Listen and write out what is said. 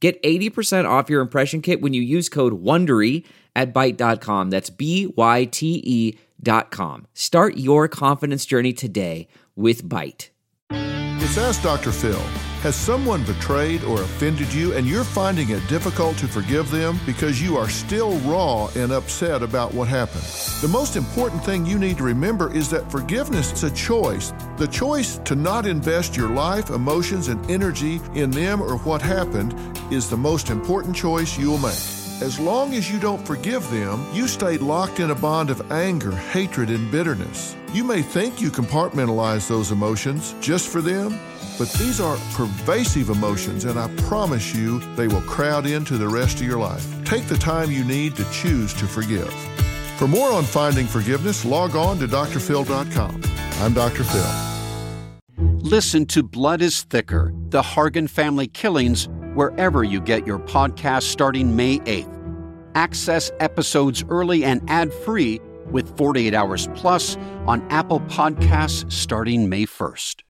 Get 80% off your impression kit when you use code WONDERY at Byte.com. That's B-Y-T-E dot com. Start your confidence journey today with Byte. It's Ask Dr. Phil. Has someone betrayed or offended you and you're finding it difficult to forgive them because you are still raw and upset about what happened? The most important thing you need to remember is that forgiveness is a choice. The choice to not invest your life, emotions, and energy in them or what happened is the most important choice you'll make. As long as you don't forgive them, you stay locked in a bond of anger, hatred, and bitterness. You may think you compartmentalize those emotions just for them, but these are pervasive emotions, and I promise you they will crowd into the rest of your life. Take the time you need to choose to forgive. For more on finding forgiveness, log on to drphil.com. I'm Dr. Phil. Listen to Blood is Thicker The Hargan Family Killings wherever you get your podcast starting May 8th. Access episodes early and ad free with 48 Hours Plus on Apple Podcasts starting May 1st.